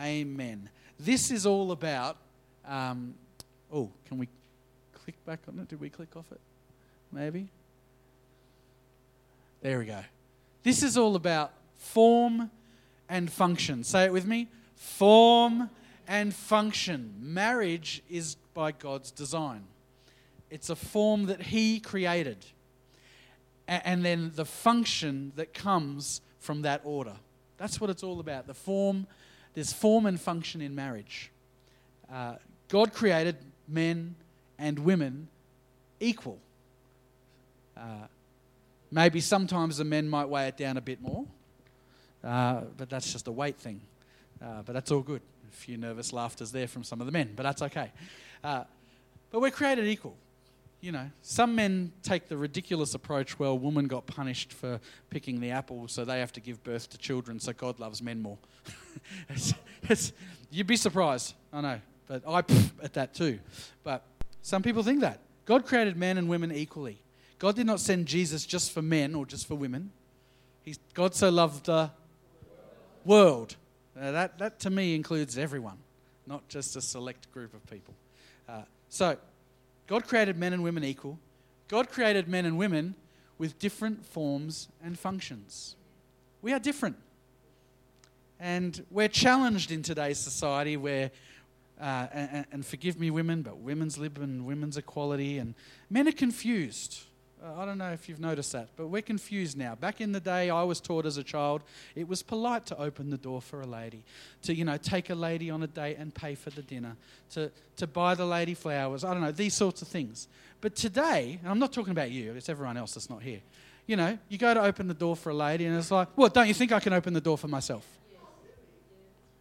Amen. This is all about. Um, oh, can we click back on it? Did we click off it? Maybe. There we go. This is all about form and function. Say it with me form and function. Marriage is by God's design, it's a form that He created. And then the function that comes from that order. That's what it's all about. The form, there's form and function in marriage. Uh, God created men and women equal. Uh, maybe sometimes the men might weigh it down a bit more, uh, but that's just a weight thing. Uh, but that's all good. A few nervous laughters there from some of the men, but that's okay. Uh, but we're created equal. You know, some men take the ridiculous approach, well, woman got punished for picking the apple, so they have to give birth to children, so God loves men more. it's, it's, you'd be surprised, I know, but I at that too. But some people think that. God created men and women equally. God did not send Jesus just for men or just for women. He's, God so loved the world uh, that, that to me includes everyone, not just a select group of people. Uh, so, God created men and women equal. God created men and women with different forms and functions. We are different. And we're challenged in today's society where, uh, and, and, forgive me, women, but women's lib and women's equality, and men are confused. Uh, I don't know if you've noticed that, but we're confused now. Back in the day, I was taught as a child, it was polite to open the door for a lady, to, you know, take a lady on a date and pay for the dinner, to, to buy the lady flowers. I don't know, these sorts of things. But today, and I'm not talking about you, it's everyone else that's not here. You know, you go to open the door for a lady, and it's like, well, don't you think I can open the door for myself?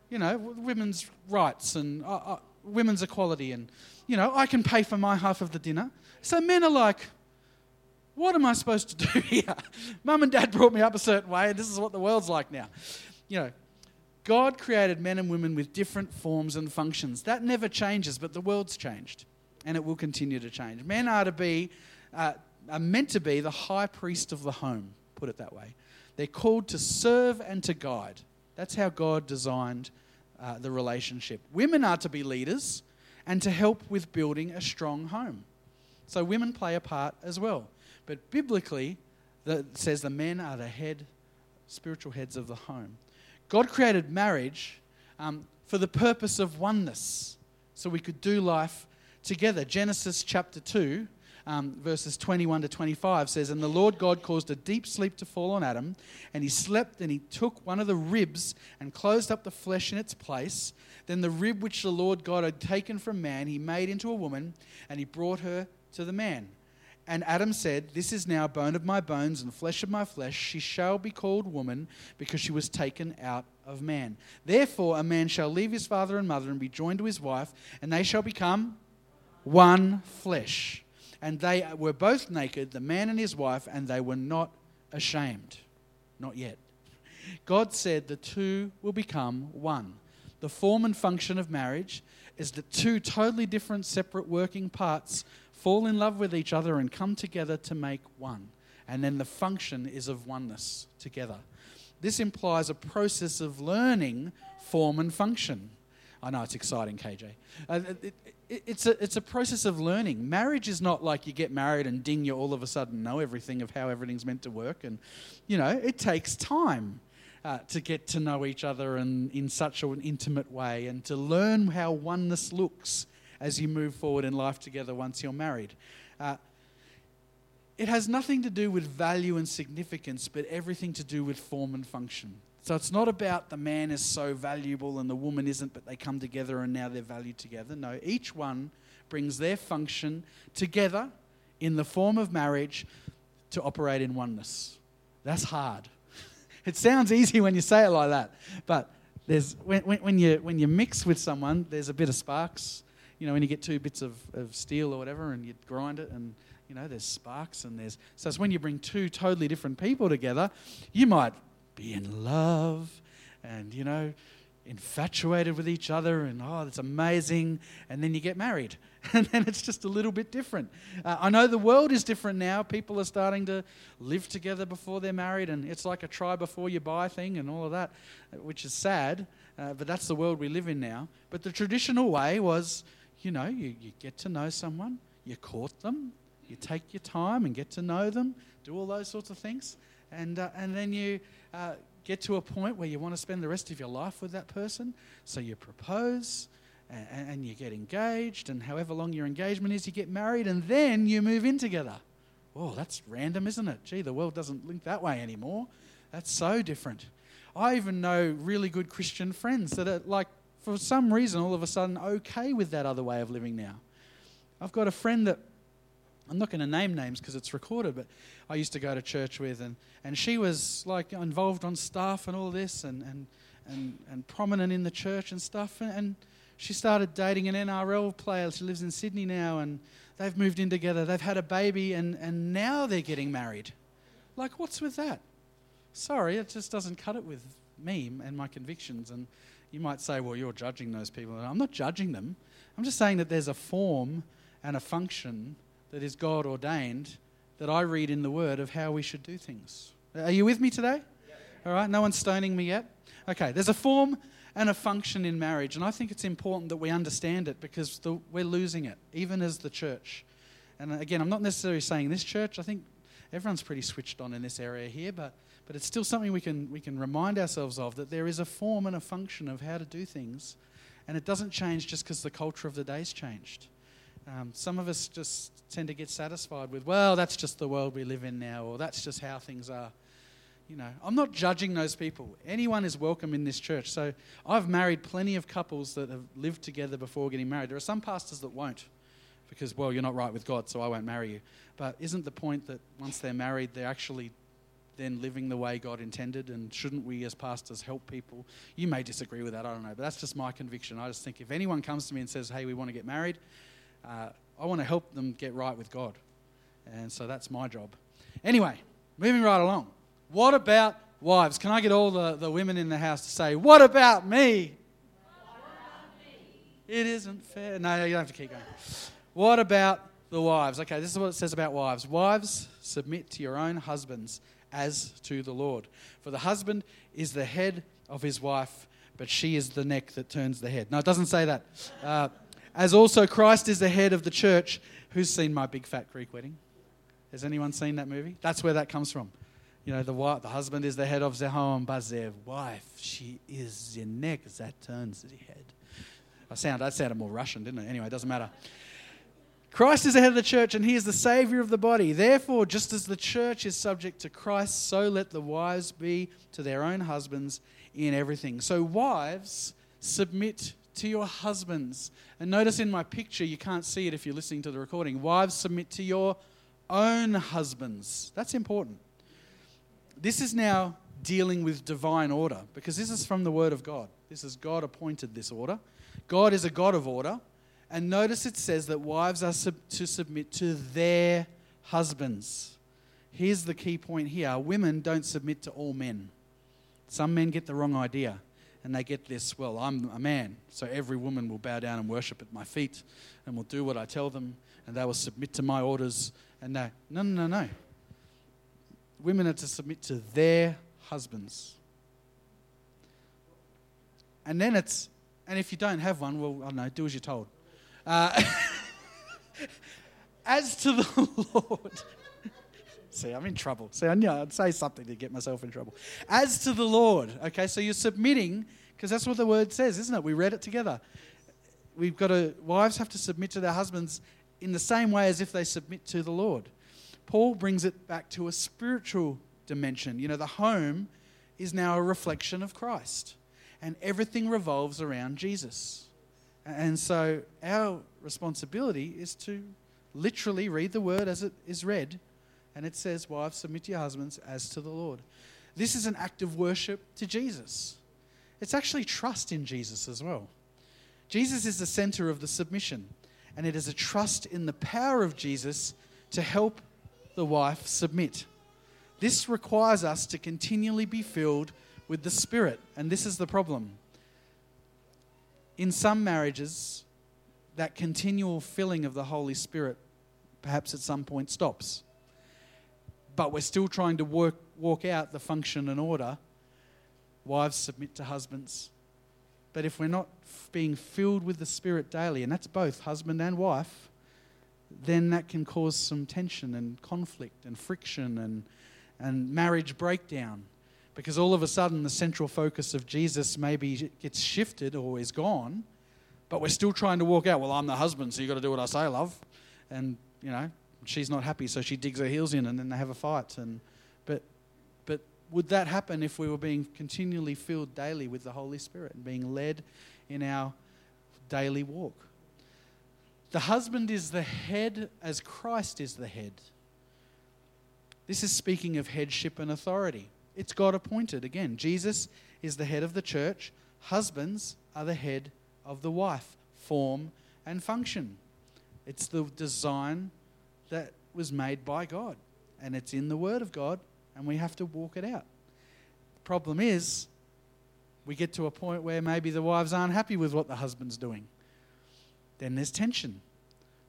You know, women's rights and uh, uh, women's equality, and, you know, I can pay for my half of the dinner. So men are like, what am I supposed to do here? Mum and dad brought me up a certain way, and this is what the world's like now. You know, God created men and women with different forms and functions. That never changes, but the world's changed, and it will continue to change. Men are to be, uh, are meant to be the high priest of the home, put it that way. They're called to serve and to guide. That's how God designed uh, the relationship. Women are to be leaders and to help with building a strong home. So women play a part as well. But biblically, it says the men are the head, spiritual heads of the home. God created marriage um, for the purpose of oneness, so we could do life together. Genesis chapter 2, um, verses 21 to 25 says, And the Lord God caused a deep sleep to fall on Adam, and he slept, and he took one of the ribs and closed up the flesh in its place. Then the rib which the Lord God had taken from man, he made into a woman, and he brought her to the man. And Adam said, This is now bone of my bones and flesh of my flesh. She shall be called woman because she was taken out of man. Therefore, a man shall leave his father and mother and be joined to his wife, and they shall become one flesh. And they were both naked, the man and his wife, and they were not ashamed. Not yet. God said the two will become one. The form and function of marriage is that two totally different, separate working parts fall in love with each other and come together to make one. And then the function is of oneness together. This implies a process of learning form and function. I know it's exciting, KJ. Uh, it, it, it's, a, it's a process of learning. Marriage is not like you get married and ding, you all of a sudden know everything of how everything's meant to work. And, you know, it takes time. Uh, to get to know each other and in such an intimate way and to learn how oneness looks as you move forward in life together once you're married. Uh, it has nothing to do with value and significance, but everything to do with form and function. So it's not about the man is so valuable and the woman isn't, but they come together and now they're valued together. No, each one brings their function together in the form of marriage to operate in oneness. That's hard. It sounds easy when you say it like that, but there's, when, when, you, when you mix with someone, there's a bit of sparks, you know, when you get two bits of, of steel or whatever and you grind it and, you know, there's sparks and there's. So it's when you bring two totally different people together, you might be in love and, you know, infatuated with each other and, oh, that's amazing. And then you get married. And then it's just a little bit different. Uh, I know the world is different now. People are starting to live together before they're married, and it's like a try before you buy thing and all of that, which is sad. Uh, but that's the world we live in now. But the traditional way was, you know, you, you get to know someone, you court them, you take your time and get to know them, do all those sorts of things, and, uh, and then you uh, get to a point where you want to spend the rest of your life with that person. So you propose and, and you get engaged, and however long your engagement is, you get married, and then you move in together. Oh, that's random, isn't it? Gee, the world doesn't link that way anymore. That's so different. I even know really good Christian friends that are like, for some reason, all of a sudden okay with that other way of living now. I've got a friend that I'm not going to name names because it's recorded, but I used to go to church with, and, and she was like involved on staff and all this, and, and, and, and prominent in the church and stuff. And, and she started dating an NRL player. She lives in Sydney now, and they've moved in together. They've had a baby, and, and now they're getting married. Like, what's with that? Sorry, it just doesn't cut it with me and my convictions. And you might say, well, you're judging those people. I'm not judging them. I'm just saying that there's a form and a function that is God ordained that I read in the Word of how we should do things. Are you with me today? All right, no one's stoning me yet? Okay, there's a form and a function in marriage. And I think it's important that we understand it because the, we're losing it, even as the church. And again, I'm not necessarily saying this church. I think everyone's pretty switched on in this area here, but, but it's still something we can, we can remind ourselves of that there is a form and a function of how to do things. And it doesn't change just because the culture of the day's changed. Um, some of us just tend to get satisfied with, well, that's just the world we live in now, or that's just how things are. You know, I'm not judging those people. Anyone is welcome in this church. So I've married plenty of couples that have lived together before getting married. There are some pastors that won't because, well, you're not right with God, so I won't marry you. But isn't the point that once they're married, they're actually then living the way God intended? And shouldn't we as pastors help people? You may disagree with that, I don't know, but that's just my conviction. I just think if anyone comes to me and says, hey, we want to get married, uh, I want to help them get right with God. And so that's my job. Anyway, moving right along. What about wives? Can I get all the, the women in the house to say, What about me? What about me? It isn't fair. No, you don't have to keep going. What about the wives? Okay, this is what it says about wives. Wives, submit to your own husbands as to the Lord. For the husband is the head of his wife, but she is the neck that turns the head. No, it doesn't say that. Uh, as also Christ is the head of the church. Who's seen my big fat Greek wedding? Has anyone seen that movie? That's where that comes from. You know, the, wife, the husband is the head of the home, but the wife, she is the neck that turns the head. I sound, that sounded more Russian, didn't it? Anyway, it doesn't matter. Christ is the head of the church and he is the savior of the body. Therefore, just as the church is subject to Christ, so let the wives be to their own husbands in everything. So, wives, submit to your husbands. And notice in my picture, you can't see it if you're listening to the recording. Wives, submit to your own husbands. That's important. This is now dealing with divine order because this is from the Word of God. This is God appointed this order. God is a God of order. And notice it says that wives are sub- to submit to their husbands. Here's the key point here women don't submit to all men. Some men get the wrong idea and they get this well, I'm a man, so every woman will bow down and worship at my feet and will do what I tell them and they will submit to my orders. And no, no, no, no women are to submit to their husbands. And then it's, and if you don't have one, well, I don't know, do as you're told. Uh, as to the Lord. See, I'm in trouble. See, I knew I'd say something to get myself in trouble. As to the Lord, okay, so you're submitting, because that's what the word says, isn't it? We read it together. We've got to, wives have to submit to their husbands in the same way as if they submit to the Lord. Paul brings it back to a spiritual dimension. You know, the home is now a reflection of Christ, and everything revolves around Jesus. And so our responsibility is to literally read the word as it is read, and it says, Wives, submit to your husbands as to the Lord. This is an act of worship to Jesus. It's actually trust in Jesus as well. Jesus is the center of the submission, and it is a trust in the power of Jesus to help the wife submit. This requires us to continually be filled with the Spirit, and this is the problem. In some marriages, that continual filling of the Holy Spirit perhaps at some point stops. But we're still trying to work, walk out the function and order. Wives submit to husbands, But if we're not being filled with the Spirit daily, and that's both husband and wife, then that can cause some tension and conflict and friction and, and marriage breakdown. Because all of a sudden, the central focus of Jesus maybe gets shifted or is gone, but we're still trying to walk out, well, I'm the husband, so you've got to do what I say, love. And, you know, she's not happy, so she digs her heels in, and then they have a fight. And, but, but would that happen if we were being continually filled daily with the Holy Spirit and being led in our daily walk? The husband is the head as Christ is the head. This is speaking of headship and authority. It's God appointed. Again, Jesus is the head of the church. Husbands are the head of the wife, form and function. It's the design that was made by God, and it's in the Word of God, and we have to walk it out. Problem is, we get to a point where maybe the wives aren't happy with what the husband's doing. Then there's tension,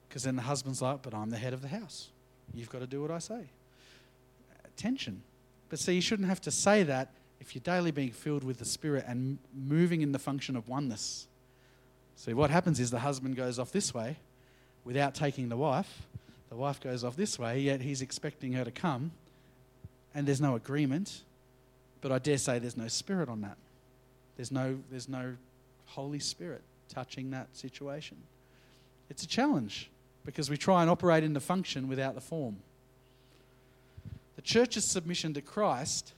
because then the husband's like, But I'm the head of the house. You've got to do what I say. Tension. But see, you shouldn't have to say that if you're daily being filled with the Spirit and moving in the function of oneness. See, what happens is the husband goes off this way without taking the wife. The wife goes off this way, yet he's expecting her to come, and there's no agreement. But I dare say there's no spirit on that. There's no, there's no Holy Spirit touching that situation. It's a challenge because we try and operate in the function without the form. The church's submission to Christ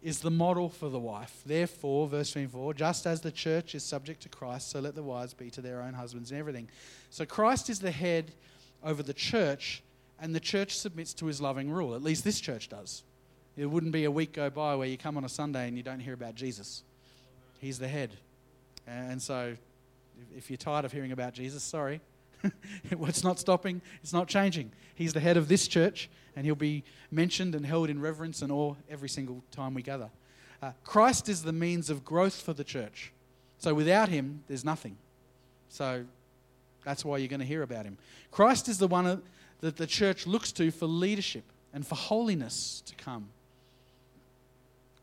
is the model for the wife. Therefore, verse 24, just as the church is subject to Christ, so let the wives be to their own husbands and everything. So Christ is the head over the church, and the church submits to his loving rule. At least this church does. It wouldn't be a week go by where you come on a Sunday and you don't hear about Jesus. He's the head. And so, if you're tired of hearing about Jesus, sorry. it's not stopping, it's not changing. He's the head of this church, and he'll be mentioned and held in reverence and awe every single time we gather. Uh, Christ is the means of growth for the church. So without him, there's nothing. So that's why you're going to hear about him. Christ is the one that the church looks to for leadership and for holiness to come.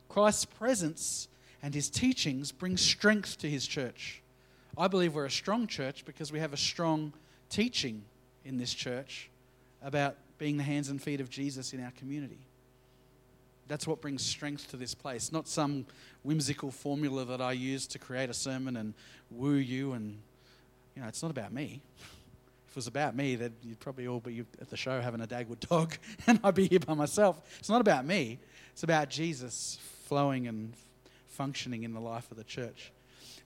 Christ's presence and his teachings bring strength to his church. I believe we're a strong church because we have a strong teaching in this church about being the hands and feet of Jesus in our community. That's what brings strength to this place, not some whimsical formula that I use to create a sermon and woo you. And, you know, it's not about me. If it was about me, then you'd probably all be at the show having a Dagwood dog, and I'd be here by myself. It's not about me, it's about Jesus flowing and functioning in the life of the church.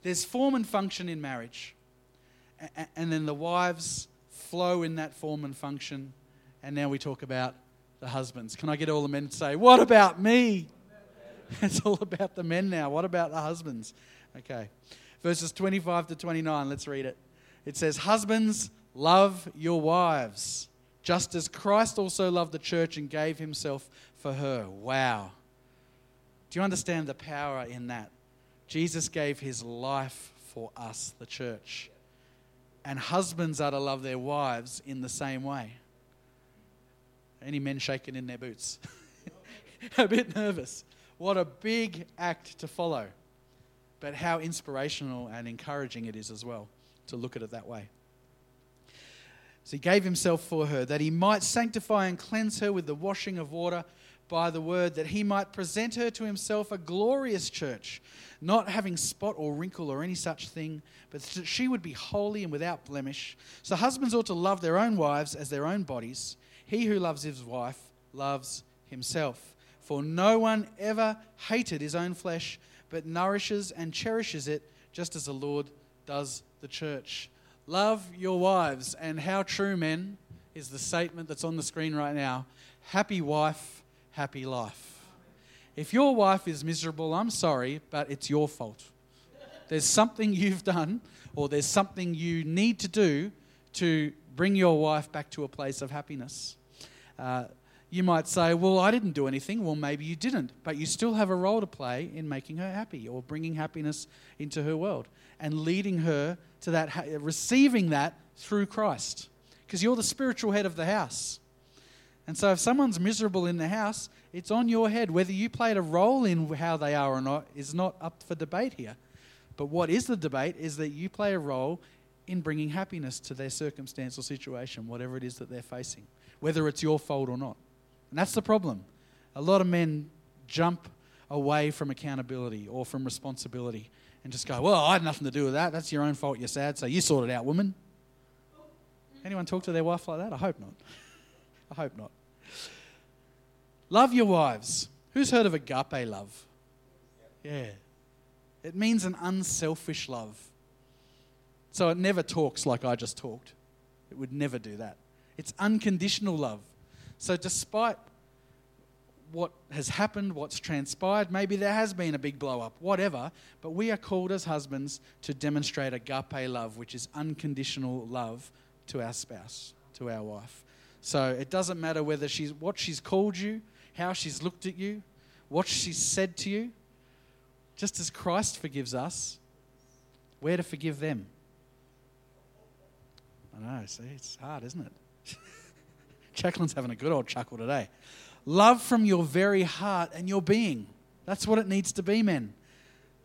There's form and function in marriage, and then the wives flow in that form and function and now we talk about the husbands. Can I get all the men to say, What about me? It's all about the men now. What about the husbands? Okay. Verses 25 to 29, let's read it. It says, Husbands, love your wives, just as Christ also loved the church and gave himself for her. Wow. Do you understand the power in that? Jesus gave his life for us, the church. And husbands are to love their wives in the same way. Any men shaking in their boots? a bit nervous. What a big act to follow. But how inspirational and encouraging it is as well to look at it that way. So he gave himself for her that he might sanctify and cleanse her with the washing of water by the word, that he might present her to himself a glorious church, not having spot or wrinkle or any such thing, but that she would be holy and without blemish. So husbands ought to love their own wives as their own bodies. He who loves his wife loves himself. For no one ever hated his own flesh, but nourishes and cherishes it, just as the Lord does the church. Love your wives. And how true, men, is the statement that's on the screen right now. Happy wife, happy life. If your wife is miserable, I'm sorry, but it's your fault. There's something you've done, or there's something you need to do to bring your wife back to a place of happiness. Uh, you might say, Well, I didn't do anything. Well, maybe you didn't, but you still have a role to play in making her happy or bringing happiness into her world and leading her to that, receiving that through Christ. Because you're the spiritual head of the house. And so if someone's miserable in the house, it's on your head. Whether you played a role in how they are or not is not up for debate here. But what is the debate is that you play a role in bringing happiness to their circumstance or situation, whatever it is that they're facing, whether it's your fault or not. And that's the problem. A lot of men jump away from accountability or from responsibility and just go, Well, I had nothing to do with that. That's your own fault. You're sad. So you sort it out, woman. Anyone talk to their wife like that? I hope not. I hope not. Love your wives. Who's heard of agape love? Yeah. It means an unselfish love. So it never talks like I just talked. It would never do that. It's unconditional love. So despite what has happened, what's transpired, maybe there has been a big blow up, whatever, but we are called as husbands to demonstrate agape love, which is unconditional love to our spouse, to our wife. So it doesn't matter whether she's what she's called you, how she's looked at you, what she's said to you. Just as Christ forgives us, we're to forgive them. I know, see, it's hard, isn't it? Jacqueline's having a good old chuckle today. Love from your very heart and your being. That's what it needs to be, men.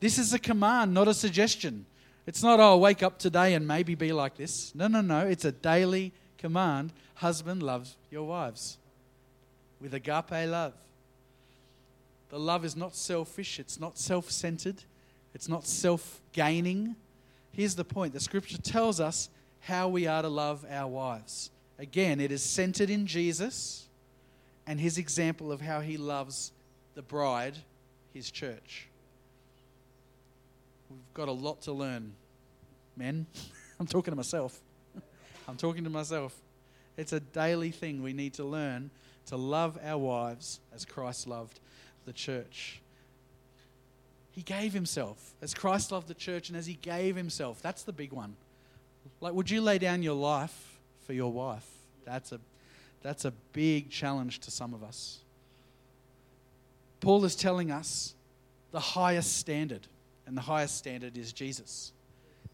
This is a command, not a suggestion. It's not, oh, wake up today and maybe be like this. No, no, no. It's a daily command. Husband, loves your wives with agape love. The love is not selfish, it's not self centered, it's not self gaining. Here's the point the scripture tells us how we are to love our wives. Again, it is centered in Jesus and his example of how he loves the bride, his church. We've got a lot to learn, men. I'm talking to myself. I'm talking to myself. It's a daily thing we need to learn to love our wives as Christ loved the church. He gave himself as Christ loved the church and as he gave himself. That's the big one. Like, would you lay down your life for your wife? That's a, that's a big challenge to some of us. Paul is telling us the highest standard, and the highest standard is Jesus.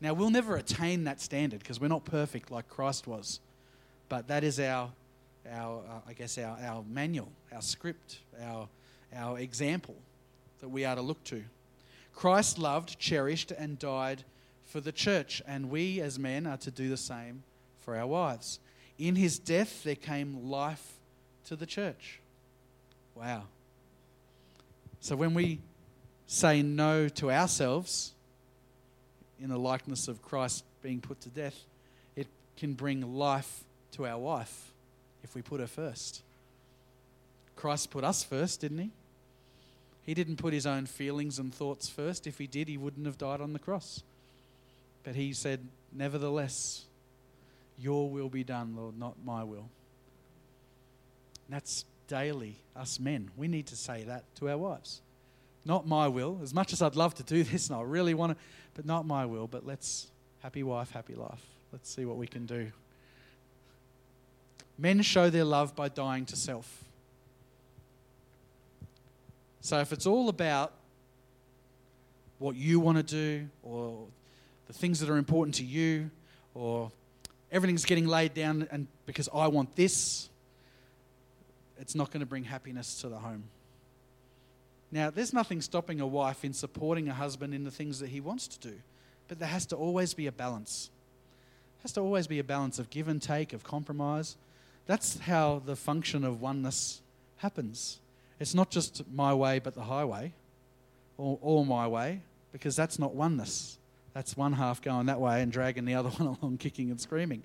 Now, we'll never attain that standard because we're not perfect like Christ was, but that is our, our uh, I guess, our, our manual, our script, our, our example that we are to look to. Christ loved, cherished, and died for the church, and we as men are to do the same for our wives. In his death, there came life to the church. Wow. So when we say no to ourselves in the likeness of Christ being put to death, it can bring life to our wife if we put her first. Christ put us first, didn't he? He didn't put his own feelings and thoughts first. If he did, he wouldn't have died on the cross. But he said, Nevertheless, your will be done, Lord, not my will. That's daily, us men. We need to say that to our wives. Not my will. As much as I'd love to do this and I really want to, but not my will. But let's, happy wife, happy life. Let's see what we can do. Men show their love by dying to self. So if it's all about what you want to do or the things that are important to you or everything's getting laid down and because I want this, it's not going to bring happiness to the home. Now, there's nothing stopping a wife in supporting a husband in the things that he wants to do, but there has to always be a balance. There has to always be a balance of give and take, of compromise. That's how the function of oneness happens. It's not just my way, but the highway, or, or my way, because that's not oneness. That's one half going that way and dragging the other one along, kicking and screaming.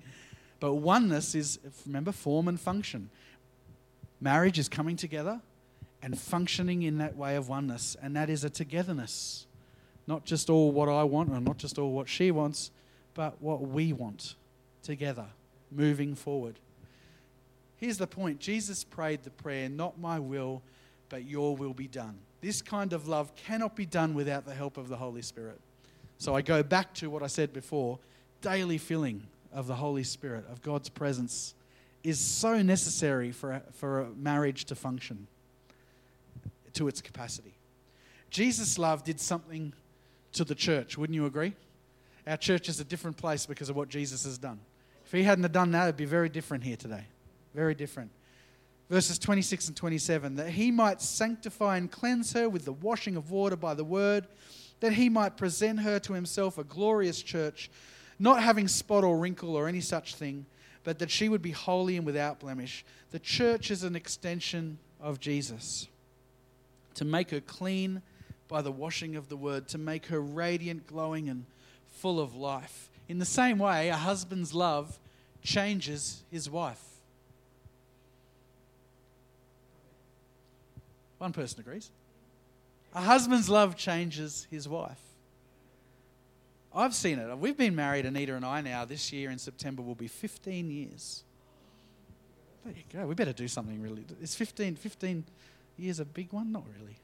But oneness is, remember, form and function. Marriage is coming together and functioning in that way of oneness, and that is a togetherness. Not just all what I want, or not just all what she wants, but what we want together, moving forward. Here's the point Jesus prayed the prayer, Not my will, but your will be done. This kind of love cannot be done without the help of the Holy Spirit. So I go back to what I said before daily filling of the Holy Spirit, of God's presence, is so necessary for a, for a marriage to function to its capacity. Jesus' love did something to the church, wouldn't you agree? Our church is a different place because of what Jesus has done. If he hadn't have done that, it'd be very different here today. Very different verses 26 and 27 that he might sanctify and cleanse her with the washing of water by the word, that he might present her to himself a glorious church, not having spot or wrinkle or any such thing, but that she would be holy and without blemish. The church is an extension of Jesus. To make her clean by the washing of the word, to make her radiant, glowing, and full of life. In the same way, a husband's love changes his wife. One person agrees. A husband's love changes his wife. I've seen it. We've been married, Anita and I, now. This year in September will be 15 years. There you go. We better do something really. Is 15, 15 years a big one? Not really.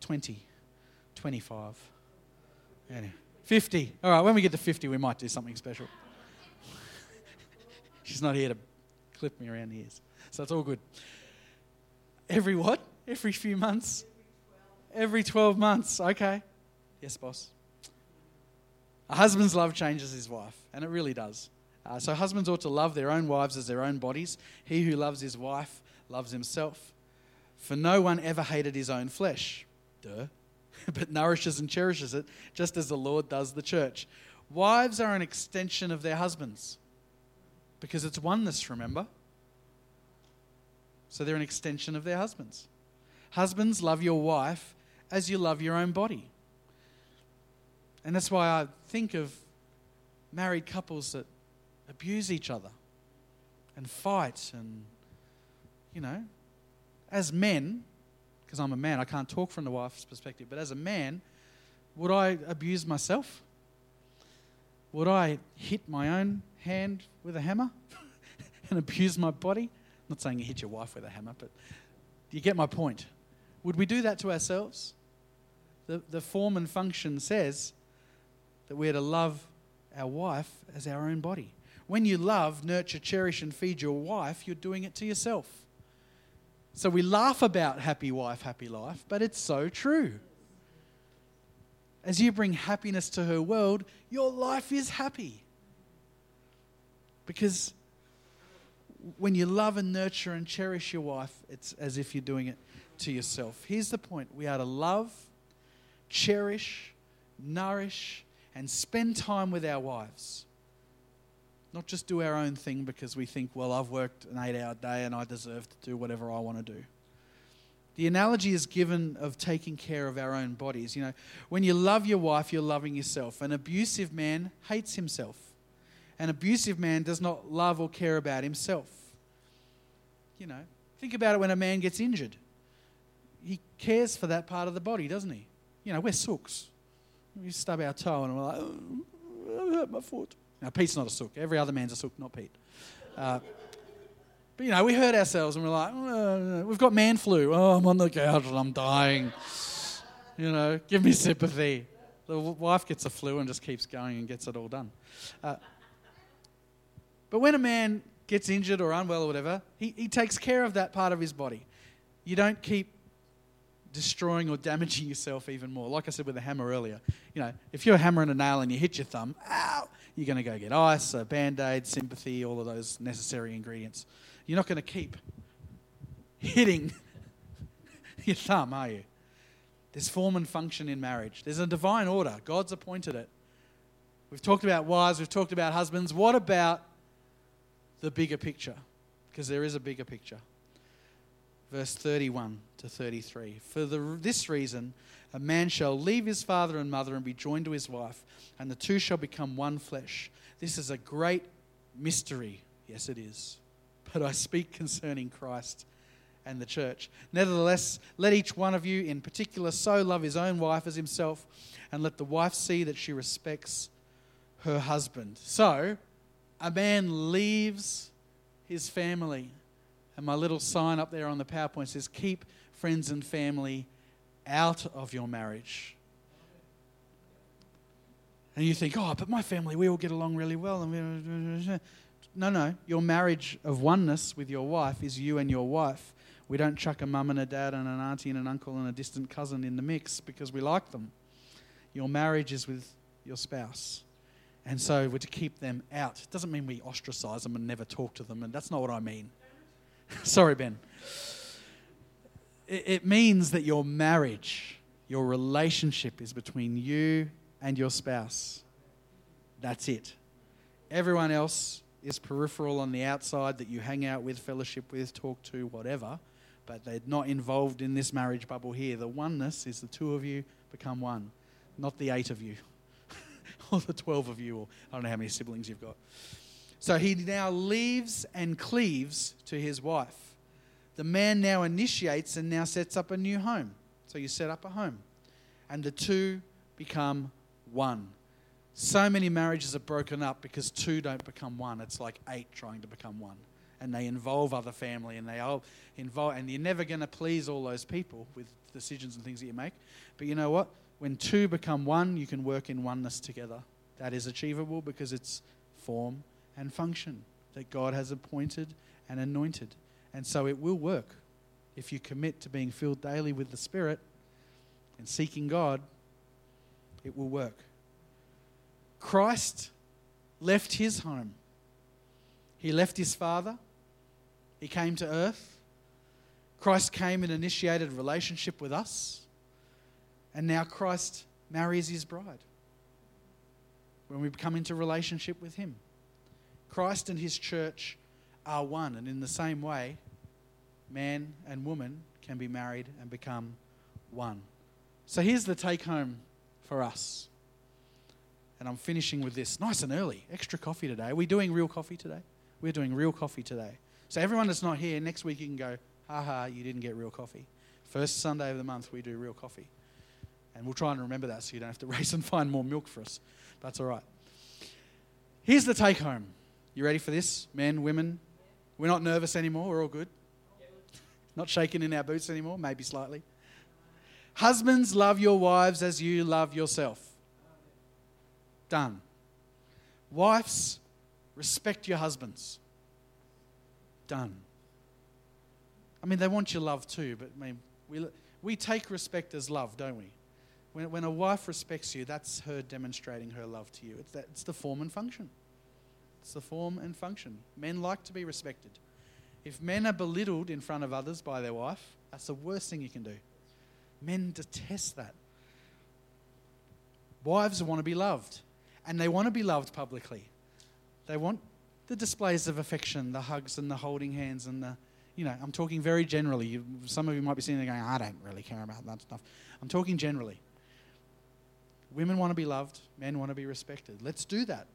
20, 25. Anyway, 50. All right, when we get to 50, we might do something special. She's not here to clip me around the ears. So it's all good. Every what? Every few months? Every 12 months. Okay. Yes, boss. A husband's love changes his wife, and it really does. Uh, so, husbands ought to love their own wives as their own bodies. He who loves his wife loves himself. For no one ever hated his own flesh, duh, but nourishes and cherishes it, just as the Lord does the church. Wives are an extension of their husbands because it's oneness, remember? So, they're an extension of their husbands. Husbands, love your wife as you love your own body. And that's why I think of married couples that abuse each other and fight and, you know, as men, because I'm a man, I can't talk from the wife's perspective, but as a man, would I abuse myself? Would I hit my own hand with a hammer and abuse my body? I'm not saying you hit your wife with a hammer, but do you get my point? Would we do that to ourselves? The, the form and function says that we're to love our wife as our own body. When you love, nurture, cherish, and feed your wife, you're doing it to yourself. So we laugh about happy wife, happy life, but it's so true. As you bring happiness to her world, your life is happy. Because when you love and nurture and cherish your wife, it's as if you're doing it to yourself. Here's the point we are to love, cherish, nourish, and spend time with our wives. Not just do our own thing because we think, well, I've worked an eight hour day and I deserve to do whatever I want to do. The analogy is given of taking care of our own bodies. You know, when you love your wife, you're loving yourself. An abusive man hates himself. An abusive man does not love or care about himself. You know, think about it when a man gets injured. He cares for that part of the body, doesn't he? You know, we're sooks. We stub our toe and we're like, oh, I hurt my foot. Now, Pete's not a sook. Every other man's a sook, not Pete. Uh, but, you know, we hurt ourselves and we're like, oh, we've got man flu. Oh, I'm on the couch and I'm dying. You know, give me sympathy. The wife gets a flu and just keeps going and gets it all done. Uh, but when a man gets injured or unwell or whatever, he, he takes care of that part of his body. You don't keep destroying or damaging yourself even more. Like I said with the hammer earlier, you know, if you're hammering a nail and you hit your thumb, ow, you're going to go get ice, a band aid, sympathy, all of those necessary ingredients. You're not going to keep hitting your thumb, are you? There's form and function in marriage. There's a divine order. God's appointed it. We've talked about wives, we've talked about husbands. What about the bigger picture? Because there is a bigger picture verse 31 to 33. For the, this reason, a man shall leave his father and mother and be joined to his wife, and the two shall become one flesh. This is a great mystery. Yes, it is. But I speak concerning Christ and the church. Nevertheless, let each one of you in particular so love his own wife as himself, and let the wife see that she respects her husband. So, a man leaves his family and my little sign up there on the PowerPoint says, Keep friends and family out of your marriage. And you think, Oh, but my family, we all get along really well. No, no. Your marriage of oneness with your wife is you and your wife. We don't chuck a mum and a dad and an auntie and an uncle and a distant cousin in the mix because we like them. Your marriage is with your spouse. And so we're to keep them out. It doesn't mean we ostracize them and never talk to them, and that's not what I mean. Sorry, Ben. It, it means that your marriage Your relationship is between you and your spouse. That's it. Everyone else is peripheral on the outside that you hang out with, fellowship with, talk to, whatever, but they're not involved in this marriage bubble here. The oneness is the two of you become one, not the eight of you or the 12 of you, or I don't know how many siblings you've got. So he now leaves and cleaves to his wife. The man now initiates and now sets up a new home. So you set up a home, and the two become one. So many marriages are broken up because two don't become one. It's like eight trying to become one. And they involve other family and they all involve and you're never going to please all those people with decisions and things that you make. But you know what? When two become one, you can work in oneness together. That is achievable because it's form and function that God has appointed and anointed. And so it will work. If you commit to being filled daily with the Spirit and seeking God, it will work. Christ left his home. He left his father. He came to earth. Christ came and initiated a relationship with us. And now Christ marries his bride when we come into relationship with him. Christ and his church are one. And in the same way, man and woman can be married and become one. So here's the take home for us. And I'm finishing with this nice and early. Extra coffee today. Are we doing real coffee today? We're doing real coffee today. So everyone that's not here, next week you can go, haha, you didn't get real coffee. First Sunday of the month, we do real coffee. And we'll try and remember that so you don't have to race and find more milk for us. That's all right. Here's the take home. You ready for this? Men, women? We're not nervous anymore. We're all good. Not shaking in our boots anymore, maybe slightly. Husbands, love your wives as you love yourself. Done. Wives, respect your husbands. Done. I mean, they want your love too, but I mean, we, we take respect as love, don't we? When, when a wife respects you, that's her demonstrating her love to you. It's, that, it's the form and function. It's the form and function. Men like to be respected. If men are belittled in front of others by their wife, that's the worst thing you can do. Men detest that. Wives want to be loved and they want to be loved publicly. They want the displays of affection, the hugs and the holding hands and the, you know, I'm talking very generally. You, some of you might be sitting there going, I don't really care about that stuff. I'm talking generally. Women want to be loved, men want to be respected. Let's do that.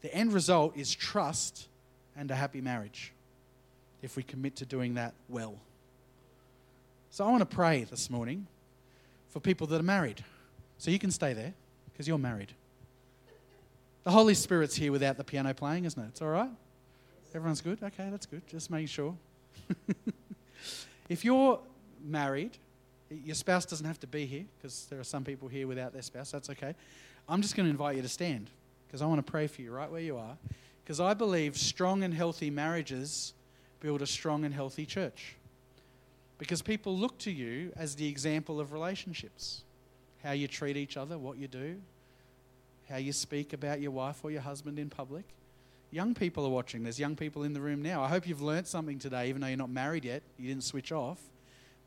The end result is trust and a happy marriage if we commit to doing that well. So I want to pray this morning for people that are married. So you can stay there because you're married. The Holy Spirit's here without the piano playing, isn't it? It's all right? Everyone's good? Okay, that's good. Just making sure. if you're married, your spouse doesn't have to be here because there are some people here without their spouse. That's okay. I'm just going to invite you to stand because I want to pray for you right where you are because I believe strong and healthy marriages build a strong and healthy church. Because people look to you as the example of relationships how you treat each other, what you do, how you speak about your wife or your husband in public. Young people are watching. There's young people in the room now. I hope you've learnt something today, even though you're not married yet. You didn't switch off,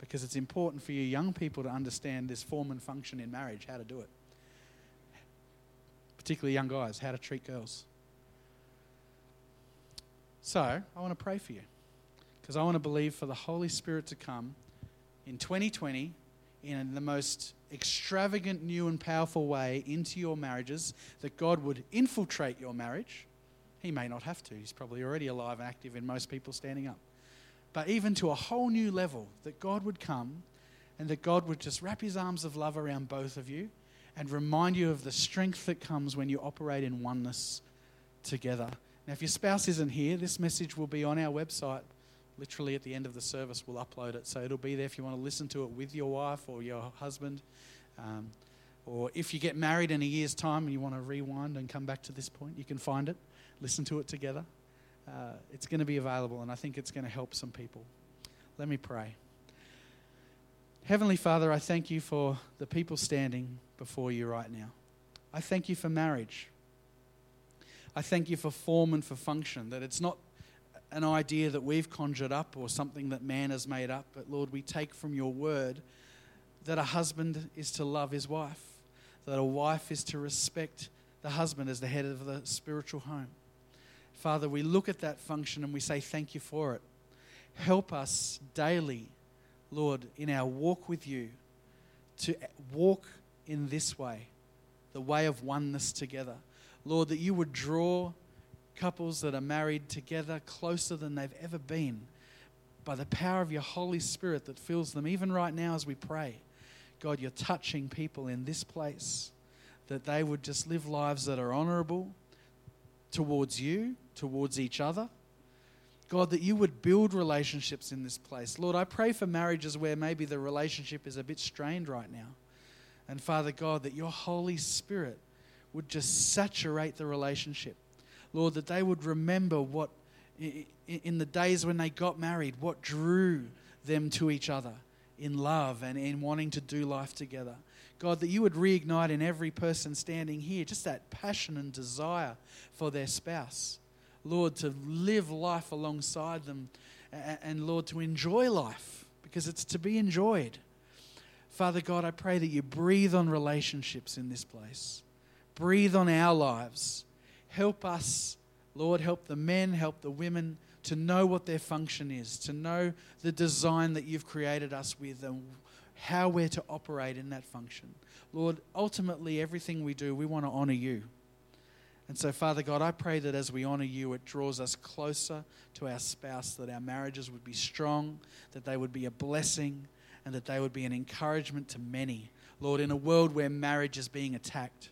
because it's important for you young people to understand this form and function in marriage, how to do it. Particularly young guys, how to treat girls. So, I want to pray for you, because I want to believe for the Holy Spirit to come in 2020 in the most extravagant, new, and powerful way into your marriages, that God would infiltrate your marriage. He may not have to, He's probably already alive and active in most people standing up. But even to a whole new level, that God would come and that God would just wrap His arms of love around both of you and remind you of the strength that comes when you operate in oneness together. Now, if your spouse isn't here, this message will be on our website literally at the end of the service, we'll upload it. So it'll be there if you want to listen to it with your wife or your husband. Um, or if you get married in a year's time and you want to rewind and come back to this point, you can find it, listen to it together. Uh, it's going to be available, and I think it's going to help some people. Let me pray. Heavenly Father, I thank you for the people standing before you right now. I thank you for marriage. I thank you for form and for function, that it's not an idea that we've conjured up or something that man has made up, but Lord, we take from your word that a husband is to love his wife, that a wife is to respect the husband as the head of the spiritual home. Father, we look at that function and we say thank you for it. Help us daily, Lord, in our walk with you to walk in this way, the way of oneness together. Lord, that you would draw couples that are married together closer than they've ever been by the power of your Holy Spirit that fills them, even right now as we pray. God, you're touching people in this place that they would just live lives that are honorable towards you, towards each other. God, that you would build relationships in this place. Lord, I pray for marriages where maybe the relationship is a bit strained right now. And Father God, that your Holy Spirit would just saturate the relationship. Lord, that they would remember what, in the days when they got married, what drew them to each other in love and in wanting to do life together. God, that you would reignite in every person standing here just that passion and desire for their spouse. Lord, to live life alongside them and, Lord, to enjoy life because it's to be enjoyed. Father God, I pray that you breathe on relationships in this place, breathe on our lives. Help us, Lord, help the men, help the women to know what their function is, to know the design that you've created us with and how we're to operate in that function. Lord, ultimately, everything we do, we want to honor you. And so, Father God, I pray that as we honor you, it draws us closer to our spouse, that our marriages would be strong, that they would be a blessing, and that they would be an encouragement to many. Lord, in a world where marriage is being attacked,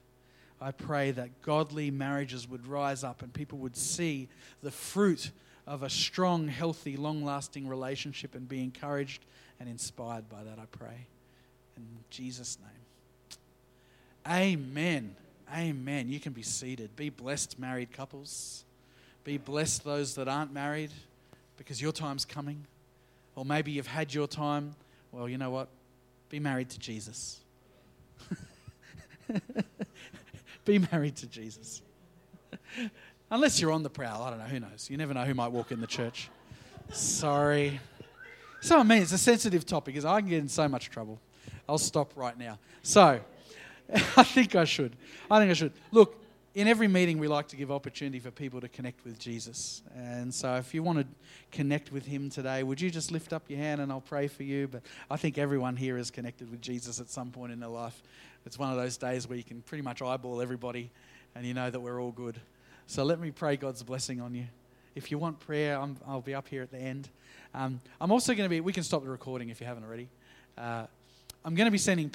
I pray that godly marriages would rise up and people would see the fruit of a strong, healthy, long lasting relationship and be encouraged and inspired by that, I pray. In Jesus' name. Amen. Amen. You can be seated. Be blessed, married couples. Be blessed, those that aren't married, because your time's coming. Or maybe you've had your time. Well, you know what? Be married to Jesus. be married to Jesus. Unless you're on the prowl. I don't know. Who knows? You never know who might walk in the church. Sorry. So, I mean, it's a sensitive topic because I can get in so much trouble. I'll stop right now. So, I think I should. I think I should. Look, in every meeting, we like to give opportunity for people to connect with Jesus. And so, if you want to connect with Him today, would you just lift up your hand and I'll pray for you? But I think everyone here is connected with Jesus at some point in their life. It's one of those days where you can pretty much eyeball everybody and you know that we're all good. So let me pray God's blessing on you. If you want prayer, i will be up here at the end. Um, I'm also going to be, we can stop the recording if you haven't already. Uh, I'm going to be sending